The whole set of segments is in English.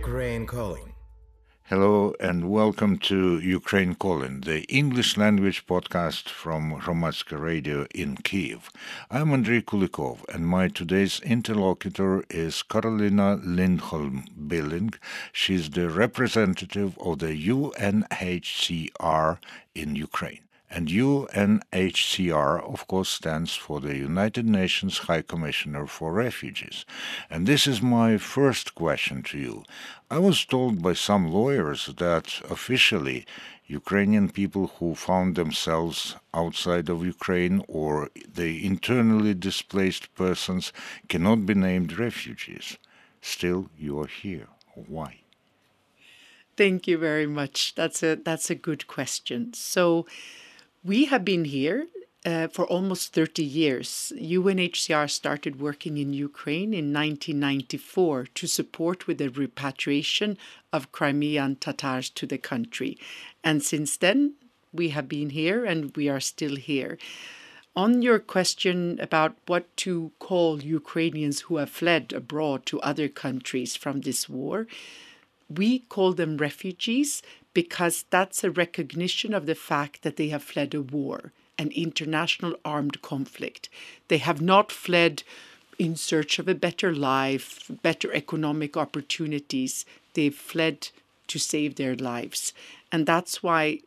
Ukraine Calling. Hello and welcome to Ukraine Calling, the English language podcast from Hromadske Radio in Kiev. I'm Andrei Kulikov, and my today's interlocutor is Karolina Lindholm Billing. She's the representative of the UNHCR in Ukraine. And UNHCR, of course, stands for the United Nations High Commissioner for Refugees. And this is my first question to you. I was told by some lawyers that officially Ukrainian people who found themselves outside of Ukraine or the internally displaced persons cannot be named refugees. Still, you are here. Why? Thank you very much. That's a that's a good question. So we have been here uh, for almost 30 years. UNHCR started working in Ukraine in 1994 to support with the repatriation of Crimean Tatars to the country. And since then, we have been here and we are still here. On your question about what to call Ukrainians who have fled abroad to other countries from this war, we call them refugees because that's a recognition of the fact that they have fled a war, an international armed conflict. They have not fled in search of a better life, better economic opportunities. They've fled to save their lives. And that's why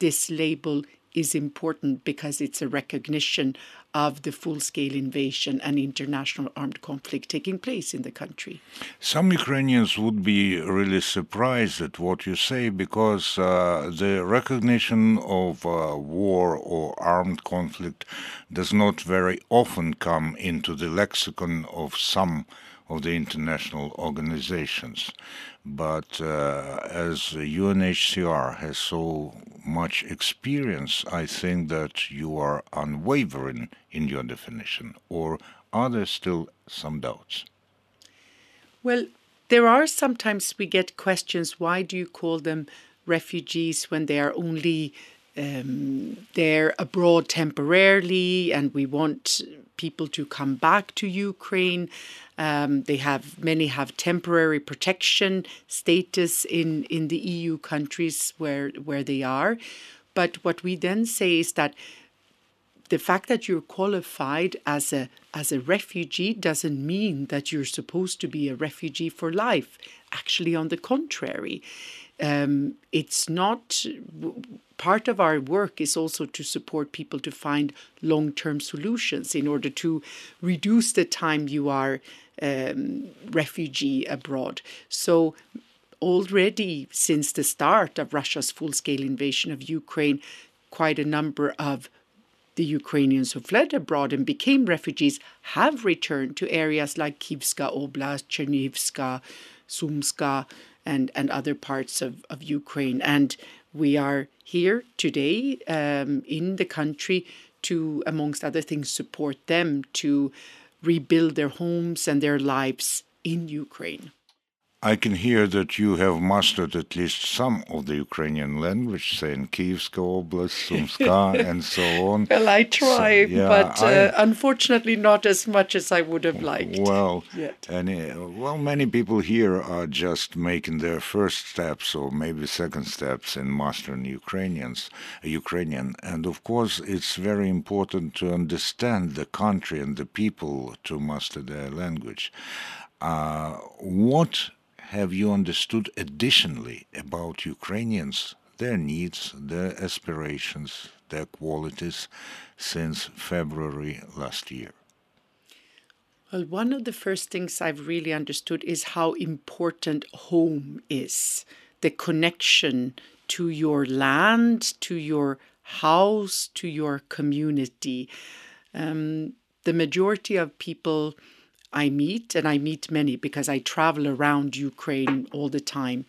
this label is important because it's a recognition of the full scale invasion and international armed conflict taking place in the country. Some Ukrainians would be really surprised at what you say because uh, the recognition of uh, war or armed conflict does not very often come into the lexicon of some of the international organizations. But uh, as UNHCR has so much experience, I think that you are unwavering in your definition, or are there still some doubts? Well, there are sometimes we get questions why do you call them refugees when they are only um, abroad temporarily and we want people to come back to Ukraine. Um, they have many have temporary protection status in in the EU countries where where they are. But what we then say is that the fact that you're qualified as a as a refugee doesn't mean that you're supposed to be a refugee for life. Actually, on the contrary, um, it's not part of our work is also to support people to find long term solutions in order to reduce the time you are um, refugee abroad. So already since the start of Russia's full scale invasion of Ukraine, quite a number of the Ukrainians who fled abroad and became refugees have returned to areas like Kivska Oblast, Chernivska, Sumska, and, and other parts of, of Ukraine. And we are here today um, in the country to, amongst other things, support them to rebuild their homes and their lives in Ukraine. I can hear that you have mastered at least some of the Ukrainian language, say in Kievska Oblast, Sumska, and so on. Well, I try, so, yeah, but uh, unfortunately not as much as I would have liked. Well, yet. and uh, well, many people here are just making their first steps or maybe second steps in mastering Ukrainians, Ukrainian, and of course, it's very important to understand the country and the people to master their language. Uh, what have you understood additionally about Ukrainians, their needs, their aspirations, their qualities since February last year? Well, one of the first things I've really understood is how important home is the connection to your land, to your house, to your community. Um, the majority of people I meet, and I meet many because I travel around Ukraine all the time,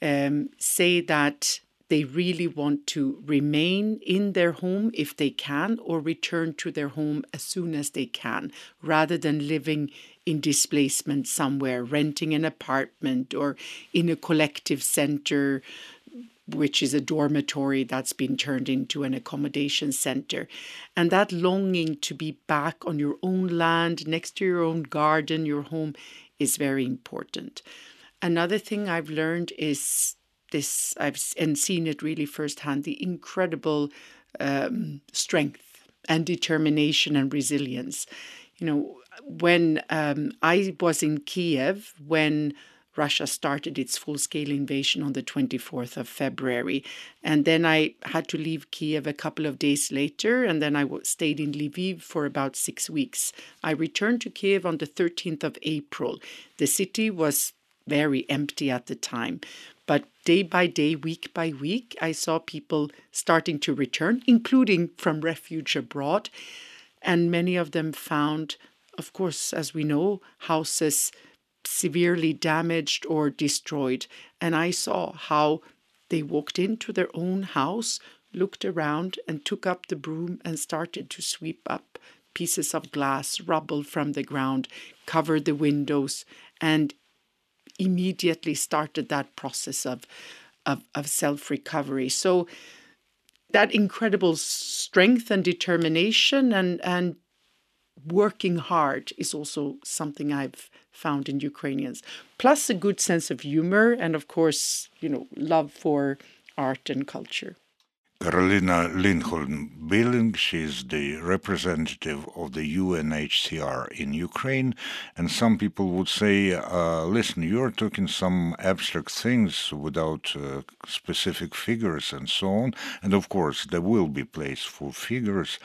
um, say that they really want to remain in their home if they can or return to their home as soon as they can, rather than living in displacement somewhere, renting an apartment or in a collective center which is a dormitory that's been turned into an accommodation center. And that longing to be back on your own land, next to your own garden, your home, is very important. Another thing I've learned is this, I've and seen it really firsthand the incredible um, strength and determination and resilience. You know, when um, I was in Kiev, when Russia started its full scale invasion on the 24th of February. And then I had to leave Kiev a couple of days later, and then I stayed in Lviv for about six weeks. I returned to Kiev on the 13th of April. The city was very empty at the time. But day by day, week by week, I saw people starting to return, including from refuge abroad. And many of them found, of course, as we know, houses severely damaged or destroyed. And I saw how they walked into their own house, looked around, and took up the broom and started to sweep up pieces of glass, rubble from the ground, covered the windows, and immediately started that process of, of, of self recovery. So, that incredible strength and determination and, and working hard is also something I've found in Ukrainians. Plus a good sense of humor and of course, you know, love for art and culture. Karolina Lindholm Billing, she is the representative of the UNHCR in Ukraine. And some people would say, uh, listen, you're talking some abstract things without uh, specific figures and so on. And of course, there will be place for figures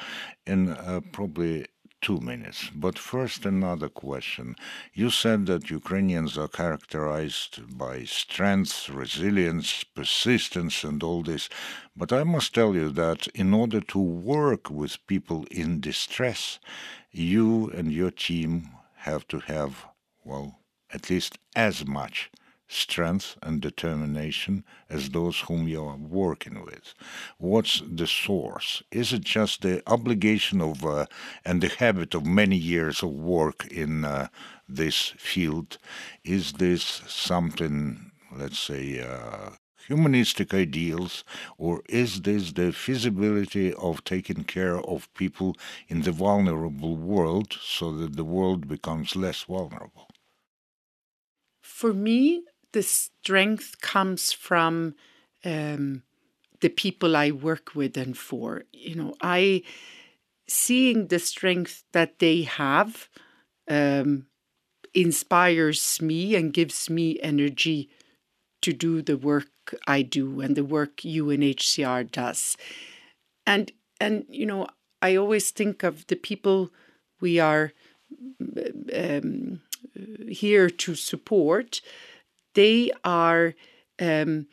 in uh, probably two minutes. But first, another question. You said that Ukrainians are characterized by strength, resilience, persistence, and all this. But I must tell you that in order to work with people in distress, you and your team have to have, well, at least as much strength and determination as those whom you are working with? What's the source? Is it just the obligation of uh, and the habit of many years of work in uh, this field? Is this something, let's say, uh, humanistic ideals, or is this the feasibility of taking care of people in the vulnerable world so that the world becomes less vulnerable? For me, the strength comes from um, the people I work with and for. You know, I seeing the strength that they have um, inspires me and gives me energy to do the work I do and the work UNHCR does. And and you know, I always think of the people we are um, here to support they are, um,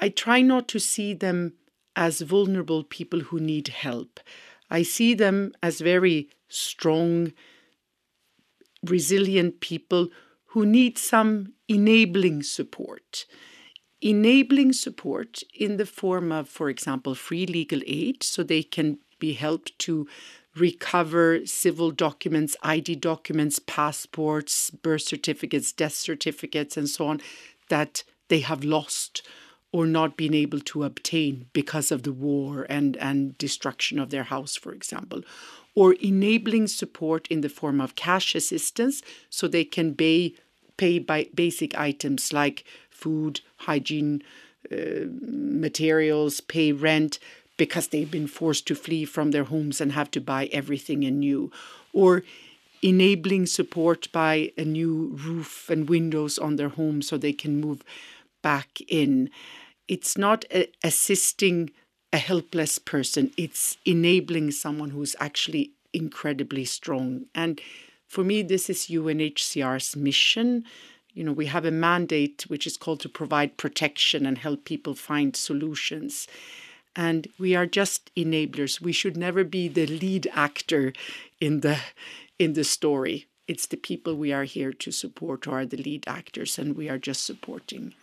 I try not to see them as vulnerable people who need help. I see them as very strong, resilient people who need some enabling support. Enabling support in the form of, for example, free legal aid, so they can be helped to recover civil documents, ID documents, passports, birth certificates, death certificates, and so on that they have lost or not been able to obtain because of the war and, and destruction of their house, for example, or enabling support in the form of cash assistance so they can pay, pay by basic items like food, hygiene, uh, materials, pay rent, because they've been forced to flee from their homes and have to buy everything anew, or enabling support by a new roof and windows on their home so they can move back in. It's not a- assisting a helpless person, it's enabling someone who's actually incredibly strong. And for me, this is UNHCR's mission. You know, we have a mandate which is called to provide protection and help people find solutions and we are just enablers. We should never be the lead actor in the in the story. It's the people we are here to support who are the lead actors, and we are just supporting.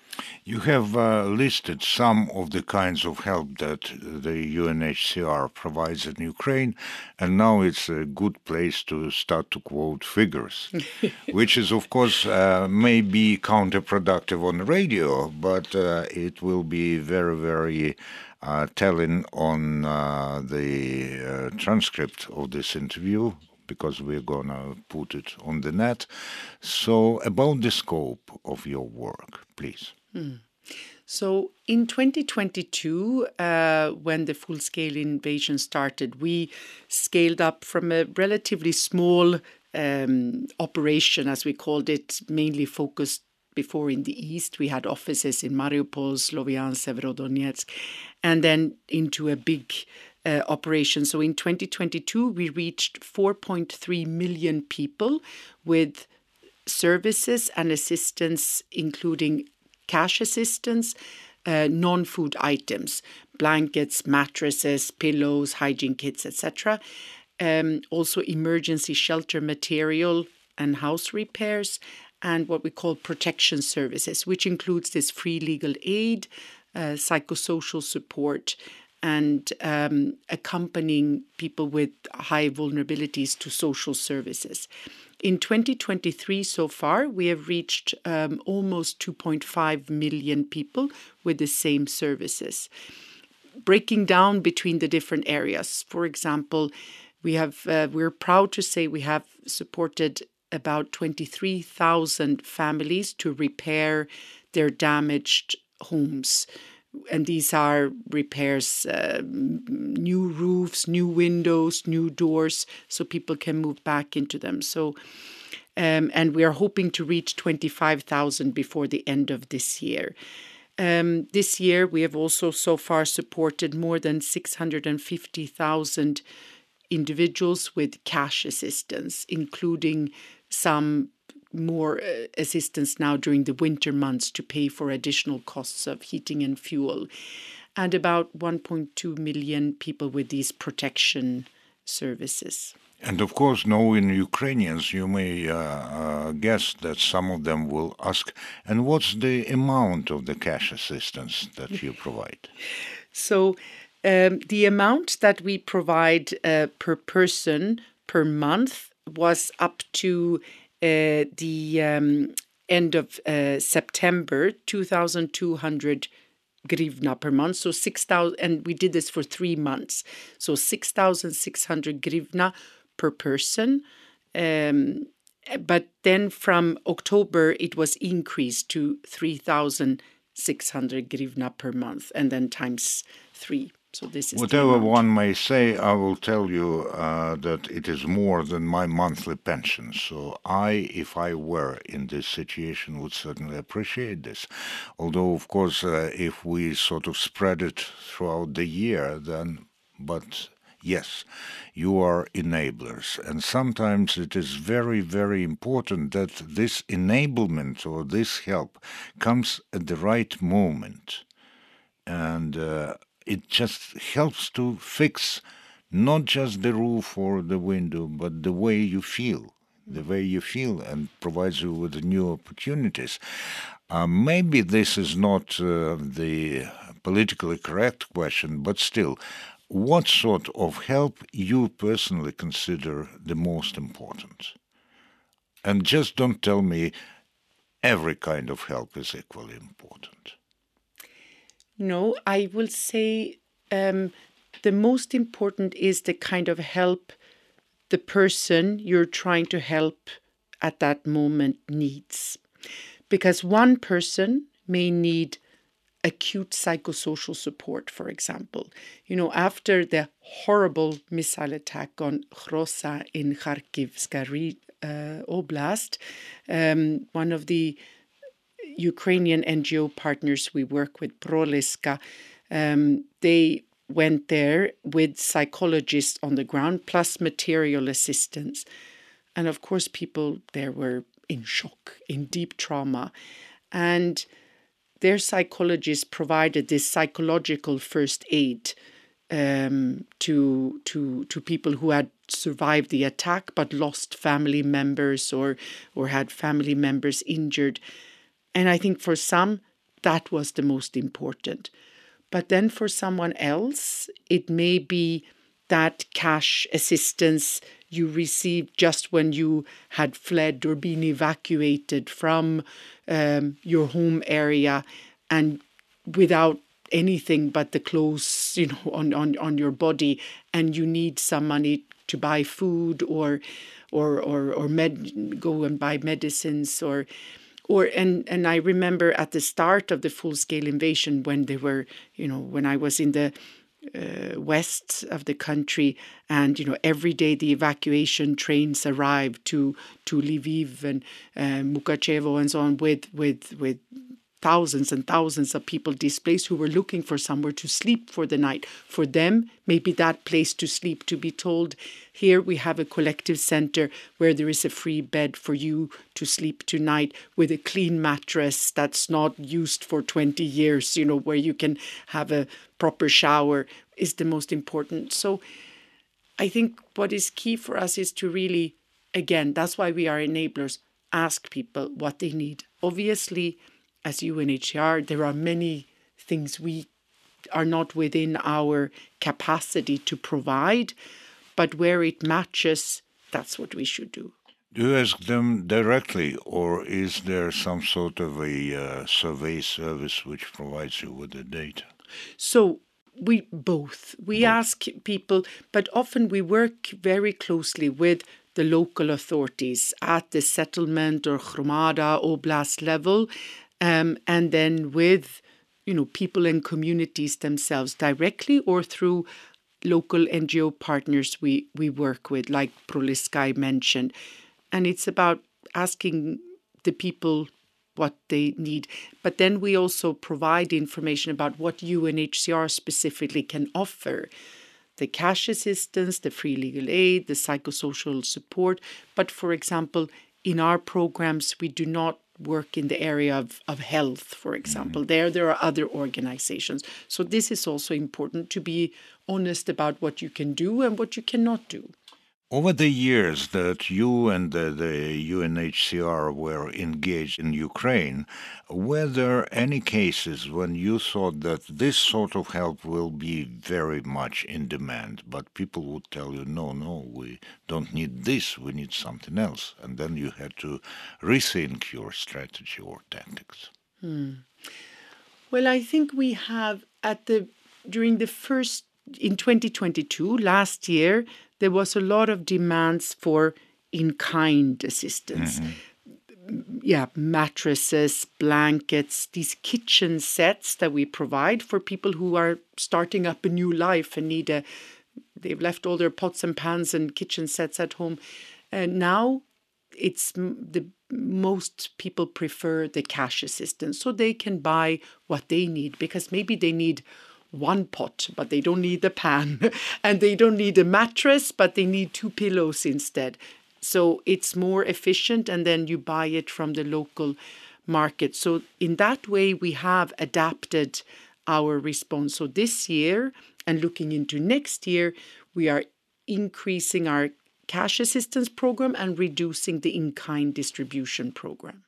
You have uh, listed some of the kinds of help that the UNHCR provides in Ukraine, and now it's a good place to start to quote figures, which is, of course, uh, may be counterproductive on the radio, but uh, it will be very, very uh, telling on uh, the uh, transcript of this interview because we're going to put it on the net. So, about the scope of your work, please. Hmm. So, in 2022, uh, when the full scale invasion started, we scaled up from a relatively small um, operation, as we called it, mainly focused before in the east. We had offices in Mariupol, Sloviansk, Severodonetsk, and then into a big uh, operation. So in 2022, we reached 4.3 million people with services and assistance, including cash assistance, uh, non food items, blankets, mattresses, pillows, hygiene kits, etc. Um, also, emergency shelter material and house repairs, and what we call protection services, which includes this free legal aid, uh, psychosocial support, and um, accompanying people with high vulnerabilities to social services. In 2023, so far, we have reached um, almost 2.5 million people with the same services. Breaking down between the different areas, for example, we have uh, we're proud to say we have supported about 23,000 families to repair their damaged homes. And these are repairs, uh, new roofs, new windows, new doors, so people can move back into them. So, um, and we are hoping to reach 25,000 before the end of this year. Um, this year, we have also so far supported more than 650,000 individuals with cash assistance, including some more uh, assistance now during the winter months to pay for additional costs of heating and fuel, and about 1.2 million people with these protection services. And of course, knowing Ukrainians, you may uh, uh, guess that some of them will ask, and what's the amount of the cash assistance that you provide? So, um, the amount that we provide uh, per person per month was up to uh, the um, end of uh, September, 2,200 grivna per month. So 6,000, and we did this for three months. So 6,600 grivna per person. Um, but then from October, it was increased to 3,600 grivna per month, and then times three. So this is whatever one may say. I will tell you uh, that it is more than my monthly pension. So I, if I were in this situation, would certainly appreciate this. Although, of course, uh, if we sort of spread it throughout the year, then but yes, you are enablers. And sometimes it is very, very important that this enablement or this help comes at the right moment. And uh, it just helps to fix not just the roof or the window, but the way you feel, the way you feel, and provides you with new opportunities. Uh, maybe this is not uh, the politically correct question, but still, what sort of help you personally consider the most important? And just don't tell me every kind of help is equally important. No, I will say um, the most important is the kind of help the person you're trying to help at that moment needs. Because one person may need acute psychosocial support, for example. You know, after the horrible missile attack on Hroza in Kharkivska uh, Oblast, um, one of the Ukrainian NGO partners we work with, Proliska, um, they went there with psychologists on the ground plus material assistance. And of course, people there were in shock, in deep trauma. And their psychologists provided this psychological first aid um, to to to people who had survived the attack but lost family members or or had family members injured. And I think for some, that was the most important. But then for someone else, it may be that cash assistance you received just when you had fled or been evacuated from um, your home area and without anything but the clothes, you know, on, on, on your body, and you need some money to buy food or or or or med go and buy medicines or or and and I remember at the start of the full scale invasion when they were you know when I was in the uh, west of the country and you know every day the evacuation trains arrived to to Lviv and uh, Mukachevo and so on with with with thousands and thousands of people displaced who were looking for somewhere to sleep for the night. For them, maybe that place to sleep, to be told, here we have a collective center where there is a free bed for you to sleep tonight with a clean mattress that's not used for 20 years, you know, where you can have a proper shower is the most important. So I think what is key for us is to really, again, that's why we are enablers, ask people what they need. Obviously, as UNHCR, there are many things we are not within our capacity to provide, but where it matches, that's what we should do. Do you ask them directly, or is there some sort of a uh, survey service which provides you with the data? So we both. We both. ask people, but often we work very closely with the local authorities at the settlement or Hromada Oblast level um, and then with you know people and communities themselves directly or through local NGO partners we we work with, like Proliska mentioned, and it's about asking the people what they need. But then we also provide information about what UNHCR specifically can offer the cash assistance, the free legal aid, the psychosocial support. But for example, in our programs, we do not work in the area of, of health, for example. Mm-hmm. There, there are other organizations. So, this is also important to be honest about what you can do and what you cannot do. Over the years that you and the, the, UNHCR were engaged in Ukraine, were there any cases when you thought that this sort of help will be very much in demand, but people would tell you, no, no, we don't need this, we need something else, and then you had to rethink your strategy or tactics? Hmm. Well, I think we have at the during the first in 2022 last year there was a lot of demands for in kind assistance. Mm-hmm. Yeah, mattresses, blankets, these kitchen sets that we provide for people who are starting up a new life and need a, they've left all their pots and pans and kitchen sets at home. And now it's the most people prefer the cash assistance so they can buy what they need because maybe they need one pot, but they don't need the pan. and they don't need a mattress, but they need two pillows instead. So it's more efficient, and then you buy it from the local market. So, in that way, we have adapted our response. So, this year and looking into next year, we are increasing our cash assistance program and reducing the in kind distribution program.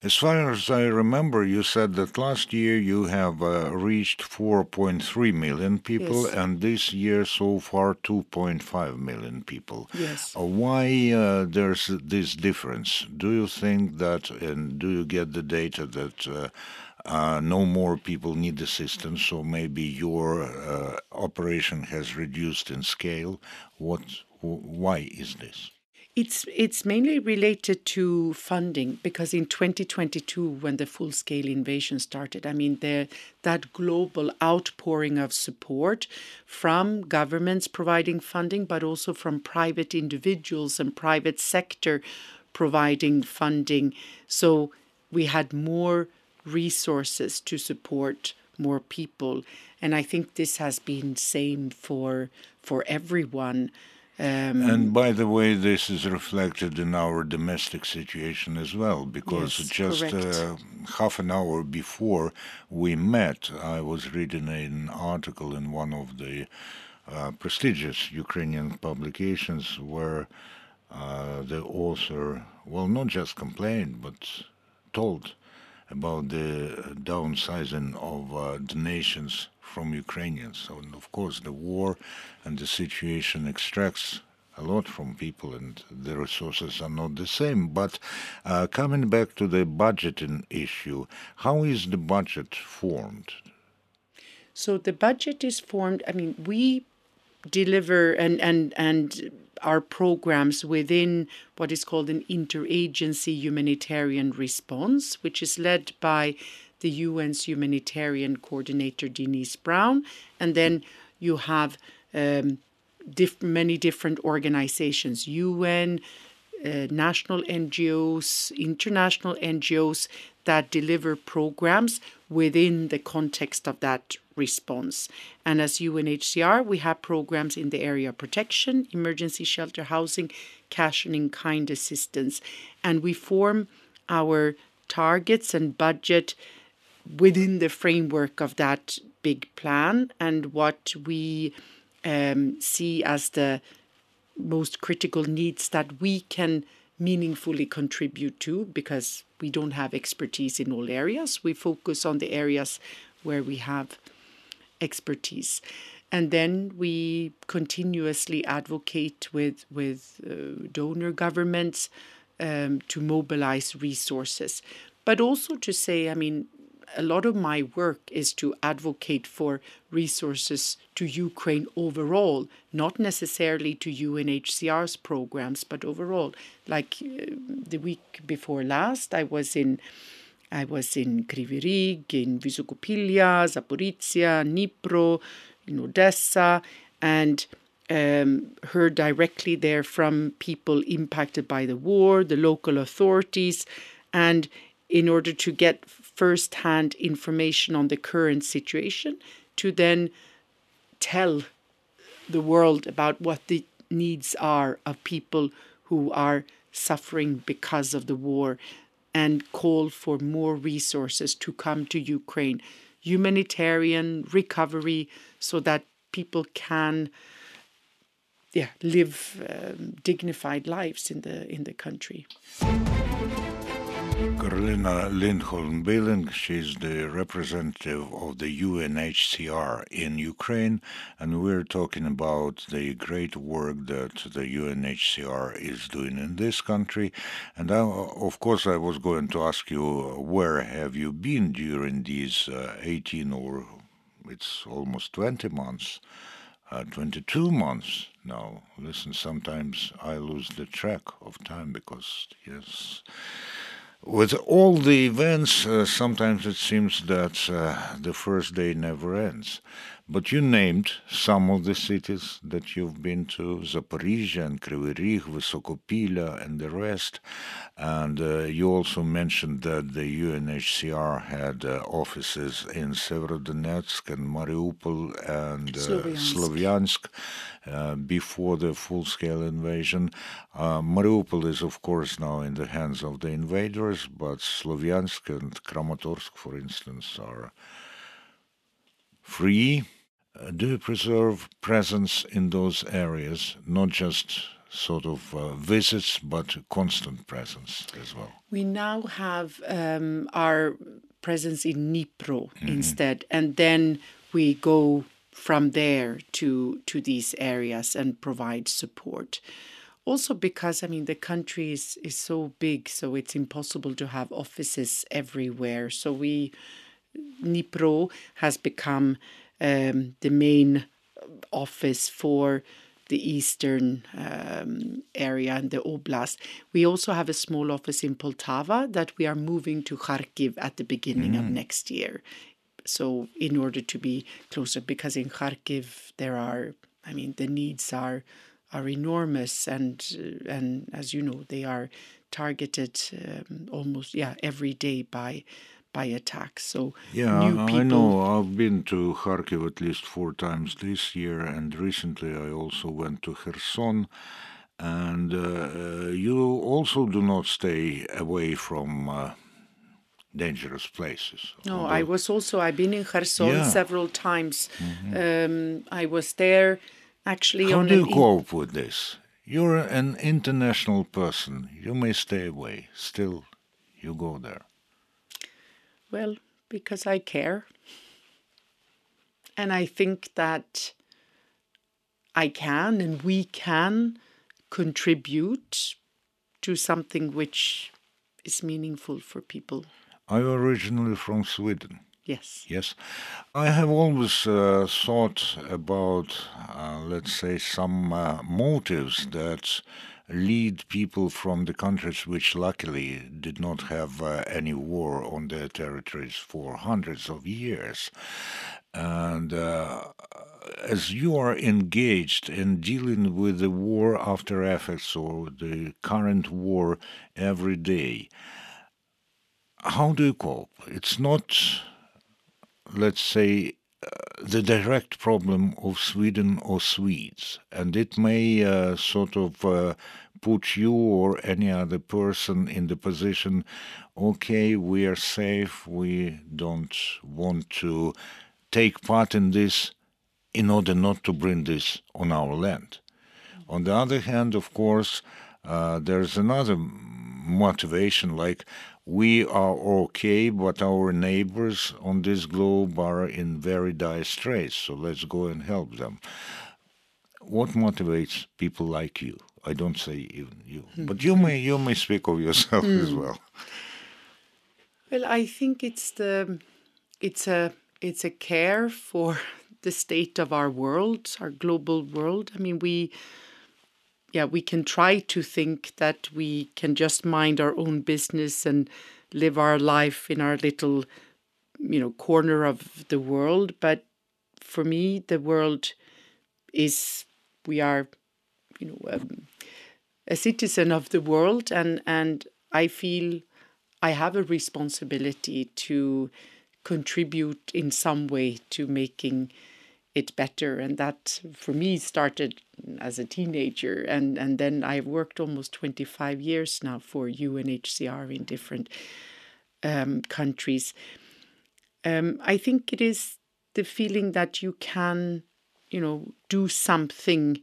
As far as I remember, you said that last year you have uh, reached 4.3 million people, yes. and this year so far 2.5 million people. Yes. Uh, why uh, there's this difference? Do you think that, and do you get the data that uh, uh, no more people need assistance, so maybe your uh, operation has reduced in scale? What? Why is this? It's it's mainly related to funding because in 2022, when the full scale invasion started, I mean, there that global outpouring of support from governments providing funding, but also from private individuals and private sector providing funding. So we had more resources to support more people, and I think this has been same for for everyone. Um, and by the way, this is reflected in our domestic situation as well, because yes, just uh, half an hour before we met, I was reading an article in one of the uh, prestigious Ukrainian publications where uh, the author, well, not just complained, but told about the downsizing of uh, donations from Ukrainians. So, and of course, the war and the situation extracts a lot from people, and the resources are not the same. But uh, coming back to the budgeting issue, how is the budget formed? So the budget is formed. I mean, we deliver and and and our programs within what is called an interagency humanitarian response, which is led by the UN's humanitarian coordinator Denise Brown, and then you have um, diff- many different organizations, UN, uh, national NGOs, international NGOs that deliver programs within the context of that response. And as UNHCR, we have programs in the area of protection, emergency shelter housing, cash and in kind assistance. And we form our targets and budget within the framework of that big plan and what we um, see as the most critical needs that we can meaningfully contribute to because we don't have expertise in all areas. We focus on the areas where we have expertise. And then we continuously advocate with, with uh, donor governments um, to mobilize resources. But also to say, I mean, a lot of my work is to advocate for resources to Ukraine overall, not necessarily to UNHCR's programs, but overall. Like uh, the week before last, I was in. I was in Kryvyi in Vysokopilia, Zaporizhia, Dnipro, in Odessa, and um, heard directly there from people impacted by the war, the local authorities, and in order to get first hand information on the current situation to then tell the world about what the needs are of people who are suffering because of the war and call for more resources to come to Ukraine, humanitarian recovery, so that people can yeah, live um, dignified lives in the in the country. Karolina Lindholm Billing, she's the representative of the UNHCR in Ukraine, and we're talking about the great work that the UNHCR is doing in this country. And I, of course, I was going to ask you, where have you been during these uh, 18 or it's almost 20 months? Uh, 22 months now. Listen, sometimes I lose the track of time because, yes, with all the events, uh, sometimes it seems that uh, the first day never ends. But you named some of the cities that you've been to, Zaporizhia and Kryvyi Rih, Vysokopila and the rest. And uh, you also mentioned that the UNHCR had uh, offices in Severodonetsk and Mariupol and uh, Slovyansk, uh, before the full-scale invasion. Uh, Mariupol is, of course, now in the hands of the invaders, but Slovyansk and Kramatorsk, for instance, are free do you preserve presence in those areas, not just sort of uh, visits, but constant presence as well? We now have um, our presence in Dnipro mm-hmm. instead, and then we go from there to to these areas and provide support. Also, because I mean the country is is so big, so it's impossible to have offices everywhere. So we Dnipro has become um, the main office for the eastern um, area and the oblast. We also have a small office in Poltava that we are moving to Kharkiv at the beginning mm. of next year. So, in order to be closer, because in Kharkiv there are, I mean, the needs are are enormous, and uh, and as you know, they are targeted um, almost yeah every day by by attacks. So yeah, I know. I've been to Kharkiv at least four times this year, and recently I also went to Kherson. And uh, you also do not stay away from uh, dangerous places. No, Although, I was also. I've been in Kherson yeah. several times. Mm-hmm. Um, I was there actually. How do you cope with this? You're an international person. You may stay away. Still, you go there. Well, because I care. And I think that I can and we can contribute to something which is meaningful for people. I'm originally from Sweden. Yes. Yes. I have always uh, thought about, uh, let's say, some uh, motives that lead people from the countries which luckily did not have uh, any war on their territories for hundreds of years. And uh, as you are engaged in dealing with the war after effects or the current war every day, how do you cope? It's not, let's say, the direct problem of Sweden or Swedes, and it may uh, sort of uh, put you or any other person in the position okay, we are safe, we don't want to take part in this in order not to bring this on our land. On the other hand, of course, uh, there's another motivation like we are okay, but our neighbors on this globe are in very dire straits, so let's go and help them. What motivates people like you? I don't say even you, hmm. but you may you may speak of yourself as well. Well, I think it's the it's a it's a care for the state of our world, our global world. I mean, we yeah, we can try to think that we can just mind our own business and live our life in our little, you know, corner of the world. But for me, the world is, we are, you know, um, a citizen of the world, and and I feel I have a responsibility to contribute in some way to making it better. And that for me started as a teenager. And, and then I've worked almost 25 years now for UNHCR in different um, countries. Um, I think it is the feeling that you can, you know, do something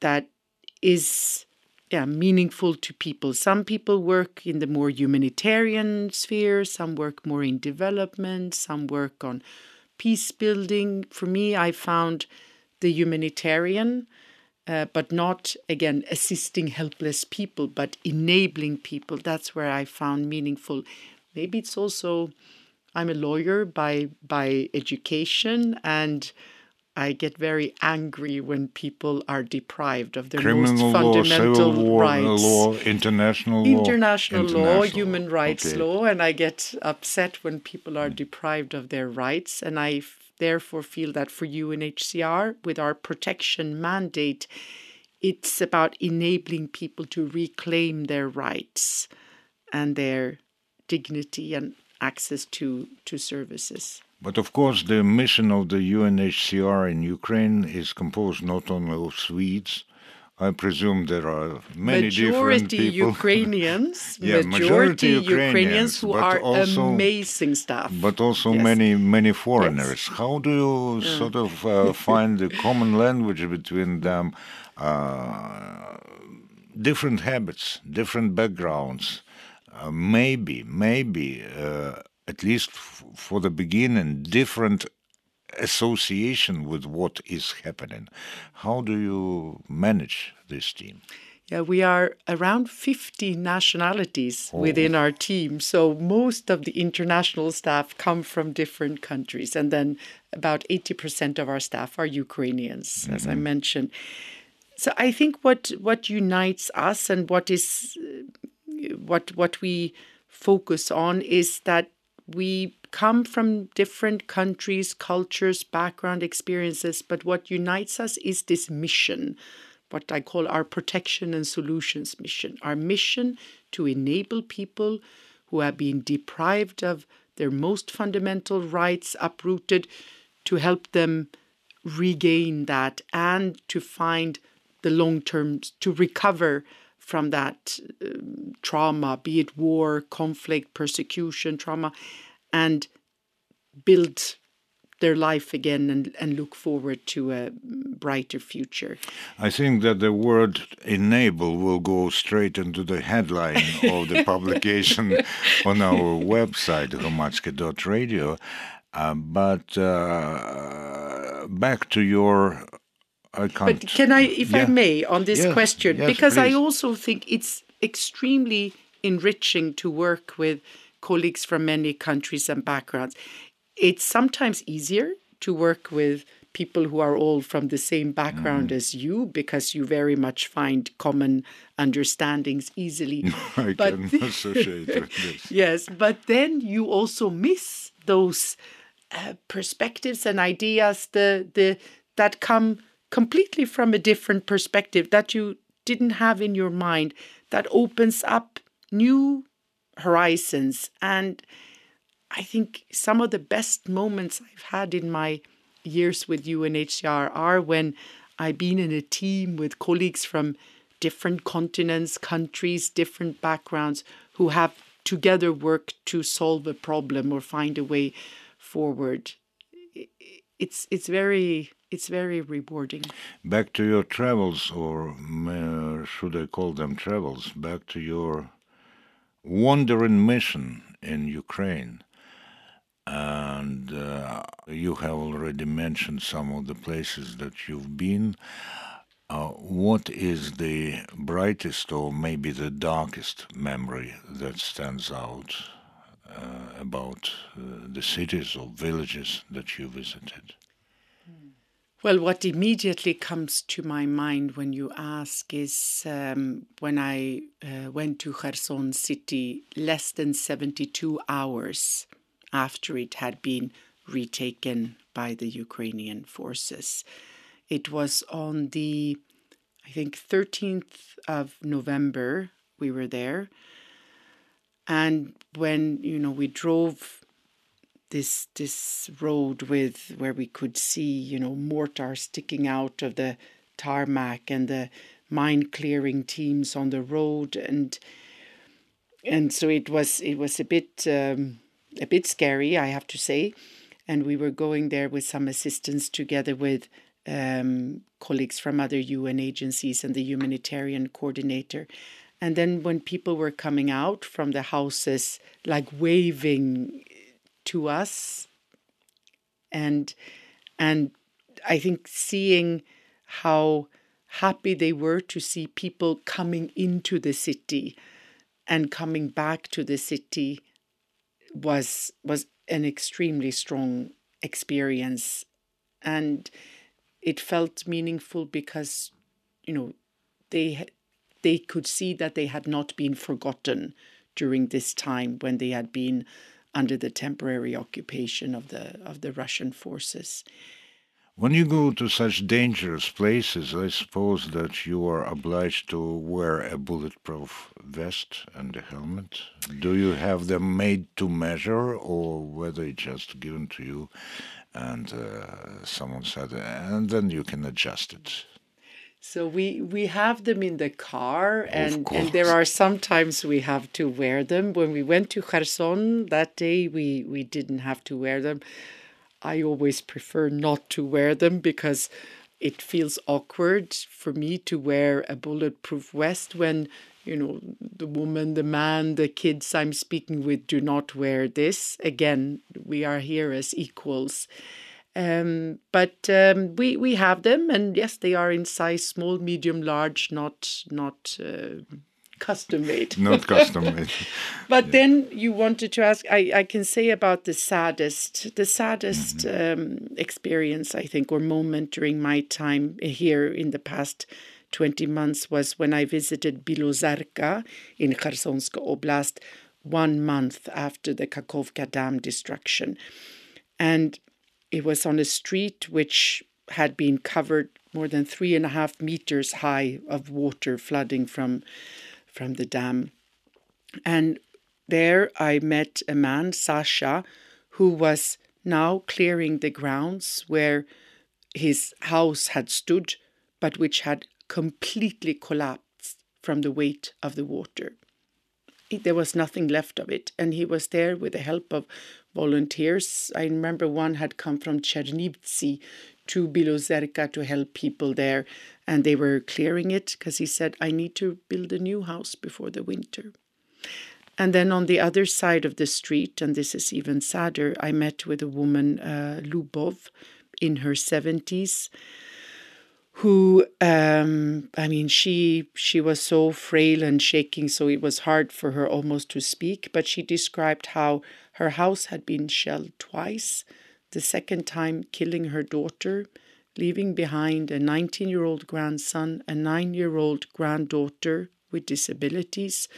that is yeah, meaningful to people. Some people work in the more humanitarian sphere, some work more in development, some work on peace building. For me, I found the humanitarian, uh, but not again assisting helpless people, but enabling people. That's where I found meaningful. Maybe it's also I'm a lawyer by by education and I get very angry when people are deprived of their Criminal most fundamental law, rights. Law, international law, international law, human rights okay. law, and I get upset when people are deprived of their rights. And I therefore feel that for UNHCR, with our protection mandate, it's about enabling people to reclaim their rights and their dignity and access to, to services. But of course, the mission of the UNHCR in Ukraine is composed not only of Swedes. I presume there are many majority different people. Ukrainians, yeah, majority, majority Ukrainians, Ukrainians who are also, amazing staff. But also yes. many many foreigners. Yes. How do you yeah. sort of uh, find the common language between them? Uh, different habits, different backgrounds. Uh, maybe, maybe uh, at least for the beginning, different association with what is happening. How do you manage this team? Yeah, we are around 50 nationalities oh. within our team. So most of the international staff come from different countries. And then about 80% of our staff are Ukrainians, mm-hmm. as I mm-hmm. mentioned. So I think what, what unites us and what is what what we focus on is that we come from different countries, cultures, background, experiences, but what unites us is this mission, what I call our protection and solutions mission. Our mission to enable people who have been deprived of their most fundamental rights, uprooted, to help them regain that and to find the long term, to recover from that um, trauma, be it war, conflict, persecution, trauma, and build their life again and, and look forward to a brighter future. I think that the word enable will go straight into the headline of the publication on our website, hromadske.radio. Uh, but uh, back to your I can't. But can I, if yeah. I may, on this yes, question, yes, because please. I also think it's extremely enriching to work with colleagues from many countries and backgrounds. it's sometimes easier to work with people who are all from the same background mm. as you because you very much find common understandings easily. I but can associate with this. yes, but then you also miss those uh, perspectives and ideas the the that come completely from a different perspective that you didn't have in your mind that opens up new horizons and I think some of the best moments I've had in my years with UNHCR are when I've been in a team with colleagues from different continents, countries, different backgrounds who have together worked to solve a problem or find a way forward. It's it's very it's very rewarding. Back to your travels, or uh, should I call them travels? Back to your wandering mission in Ukraine. And uh, you have already mentioned some of the places that you've been. Uh, what is the brightest or maybe the darkest memory that stands out uh, about uh, the cities or villages that you visited? Well, what immediately comes to my mind when you ask is um, when I uh, went to Kherson city less than 72 hours after it had been retaken by the Ukrainian forces. It was on the, I think, 13th of November we were there. And when, you know, we drove this this road with where we could see you know mortar sticking out of the tarmac and the mine clearing teams on the road. And and so it was it was a bit um, a bit scary I have to say. And we were going there with some assistance together with um, colleagues from other UN agencies and the humanitarian coordinator. And then when people were coming out from the houses like waving to us. And and I think seeing how happy they were to see people coming into the city and coming back to the city was was an extremely strong experience. And it felt meaningful because you know they they could see that they had not been forgotten during this time when they had been under the temporary occupation of the of the Russian forces. When you go to such dangerous places, I suppose that you are obliged to wear a bulletproof vest and a helmet. Do you have them made to measure, or whether it's just given to you and uh, someone said, and then you can adjust it? So we we have them in the car, and and there are sometimes we have to wear them. When we went to Kherson that day, we we didn't have to wear them. I always prefer not to wear them because it feels awkward for me to wear a bulletproof vest when you know the woman the man the kids i'm speaking with do not wear this again we are here as equals um, but um, we we have them, and yes, they are in size small, medium, large, not not uh, custom made. not custom made. but yeah. then you wanted to ask. I I can say about the saddest, the saddest mm-hmm. um, experience I think or moment during my time here in the past. 20 months was when I visited Bilozerka in Khersonsk Oblast one month after the Kakhovka Dam destruction. And it was on a street which had been covered more than three and a half meters high of water flooding from from the dam. And there I met a man, Sasha, who was now clearing the grounds where his house had stood, but which had completely collapsed from the weight of the water. There was nothing left of it, and he was there with the help of volunteers. I remember one had come from Chernivtsi to Bilozerka to help people there, and they were clearing it because he said, I need to build a new house before the winter. And then on the other side of the street, and this is even sadder, I met with a woman, uh, Lubov, in her 70s who um, I mean she she was so frail and shaking so it was hard for her almost to speak but she described how Her house had been shelled twice, the second time killing her daughter, leaving behind a 19 year old grandson, a 9 year old granddaughter with disabilities,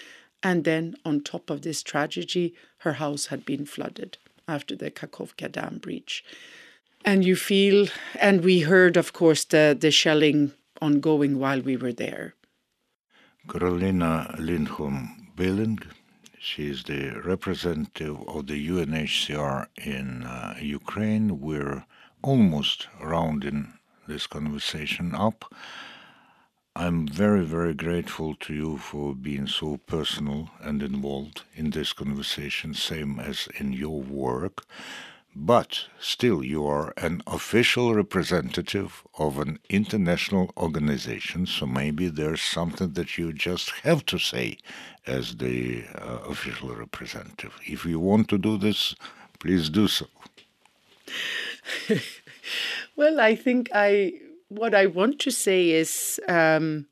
and then on top of this tragedy, her house had been flooded after the Kakhovka Dam breach. And you feel, and we heard, of course, the, the shelling ongoing while we were there. Karolina Lindholm Billing, she is the representative of the UNHCR in uh, Ukraine. We're almost rounding this conversation up. I'm very, very grateful to you for being so personal and involved in this conversation, same as in your work. But still, you are an official representative of an international organization, so maybe there's something that you just have to say as the uh, official representative. If you want to do this, please do so. well, I think I what I want to say is, um,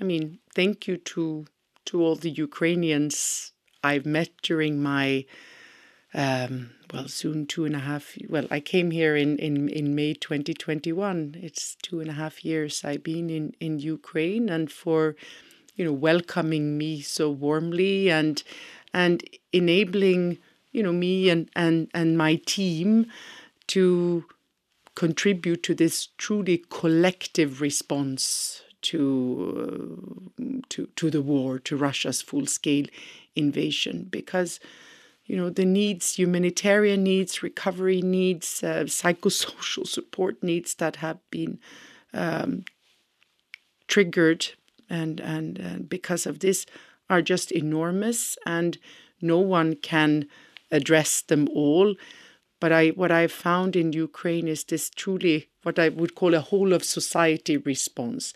I mean, thank you to to all the Ukrainians I've met during my um, well, soon two and a half. Well, I came here in, in, in May 2021. It's two and a half years I've been in, in Ukraine and for, you know, welcoming me so warmly and, and enabling, you know, me and, and, and my team to contribute to this truly collective response to uh, to to the war, to Russia's full scale invasion, because you know the needs, humanitarian needs, recovery needs, uh, psychosocial support needs that have been um, triggered and, and because of this are just enormous, and no one can address them all. But I, what I've found in Ukraine is this truly what I would call a whole of society response.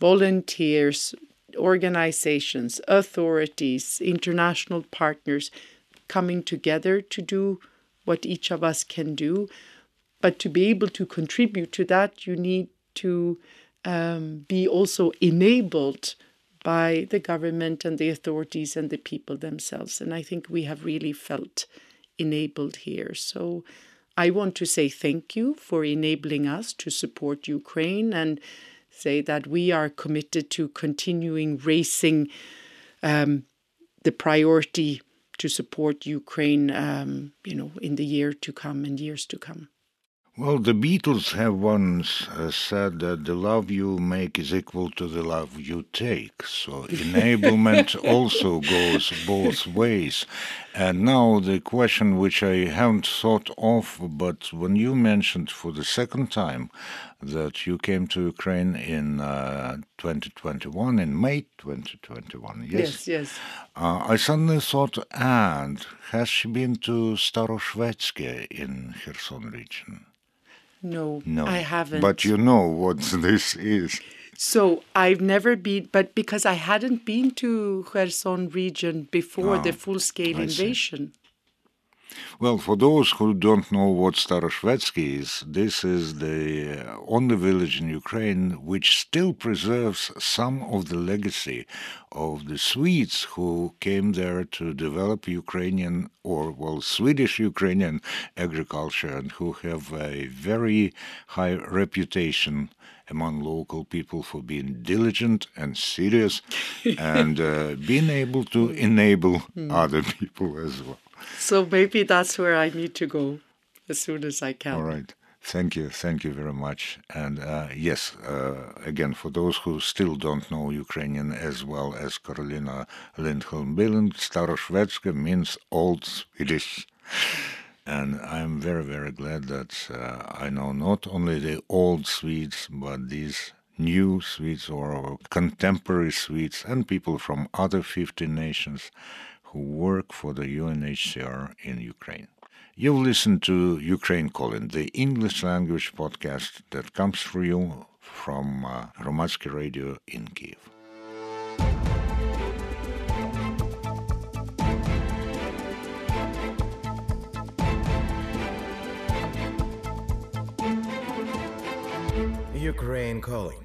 Volunteers, organizations, authorities, international partners coming together to do what each of us can do. But to be able to contribute to that, you need to um, be also enabled by the government and the authorities and the people themselves. And I think we have really felt enabled here. So I want to say thank you for enabling us to support Ukraine and say that we are committed to continuing raising um, the priority to support Ukraine, um, you know, in the year to come and years to come. Well, the Beatles have once uh, said that the love you make is equal to the love you take. So enablement also goes both ways. And now the question which I haven't thought of, but when you mentioned for the second time that you came to Ukraine in uh, 2021, in May 2021, yes? Yes, yes. Uh, I suddenly thought, and has she been to Staroshvedske in Kherson region? No, no, I haven't. But you know what this is. So I've never been, but because I hadn't been to Kherson region before the ah, full-scale invasion. Well, for those who don't know what Staroshvedske is, this is the uh, only village in Ukraine which still preserves some of the legacy of the Swedes who came there to develop Ukrainian or, well, Swedish Ukrainian agriculture and who have a very high reputation among local people for being diligent and serious and uh, being able to enable mm. other people as well. So maybe that's where I need to go as soon as I can. All right. Thank you. Thank you very much. And uh, yes, uh, again, for those who still don't know Ukrainian as well as Karolina Lindholm Billing, Staroshvedska means Old Swedish. And I'm very, very glad that uh, I know not only the old Swedes, but these new Swedes or contemporary Swedes and people from other 15 nations who work for the UNHCR in Ukraine. You've listened to Ukraine Calling, the English language podcast that comes for you from uh, Hromadske Radio in Kiev. Ukraine Calling